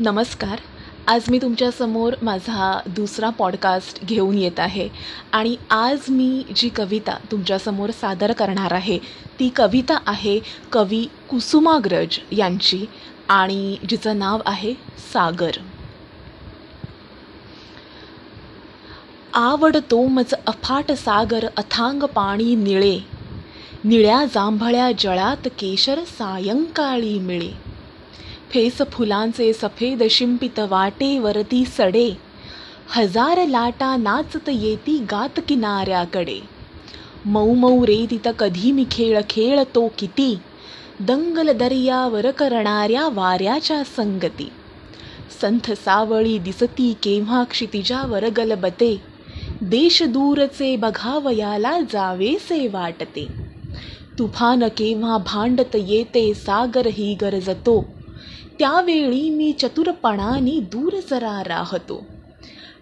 नमस्कार. आज मी तुमच्यासमोर माझा दुसरा पॉडकास्ट घेऊन येत आहे. आणि आज मी जी कविता तुमच्यासमोर सादर करणार आहे ती कविता आहे कवी कुसुमाग्रज यांची आणि जिचं नाव आहे सागर. आवडतो मज अफाट सागर अथांग पाणी निळे. निळ्या जांभळ्या जळात केशर सायंकाळी मिळे. फेस फुलांचे सफेद शिंपित वाटे वरती सडे. हजार लाटा नाचत येती गात किनाऱ्याकडे. मऊ मऊ रे तिथं कधी मी खेळ खेळतो किती? दंगल दर्यावर करणाऱ्या वाऱ्याच्या संगती. संथ सावळी दिसती केव्हा क्षितिजावर गलबते. देश दूरचे बघावयाला जावेसे वाटते. तुफान केव्हा भांडत येते सागर ही गरजतो. त्यावेळी मी चतुरपणाने दूर जरा राहतो.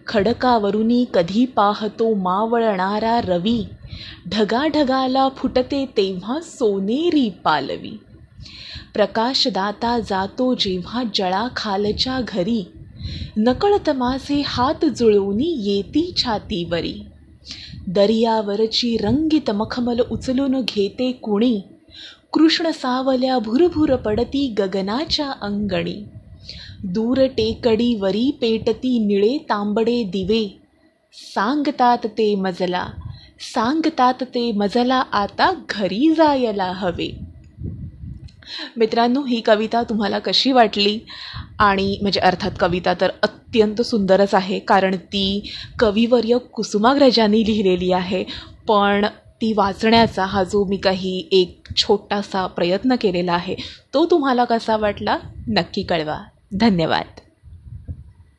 खडकावरुनी कधी पाहतो मावळणारा रवी. ढगाढगाला फुटते तेव्हा सोनेरी पालवी. प्रकाशदाता जातो जेव्हा जळाखालच्या घरी. नकळत माझे हात जुळवूनी येती छातीवरी. दर्यावरची रंगीत मखमल उचलून घेते कुणी. कृष्ण सावल्या भुरभुर पडती गगनाच्या अंगणी. दूर टेकडी वरी पेटती निळे तांबडे दिवे. सांगतात ते मजला सांगतात ते मजला आता घरी जायला हवे. मित्रांनो ही कविता तुम्हाला कशी वाटली? आणि म्हणजे अर्थात कविता तर अत्यंत सुंदरच आहे कारण ती कविवर्य कुसुमाग्रजांनी लिहिलेली आहे. पण ती वाचण्याचा हा जो मी काही एक छोटासा प्रयत्न केलेला आहे तो तुम्हाला कसा वाटला? नक्की कळवा. धन्यवाद.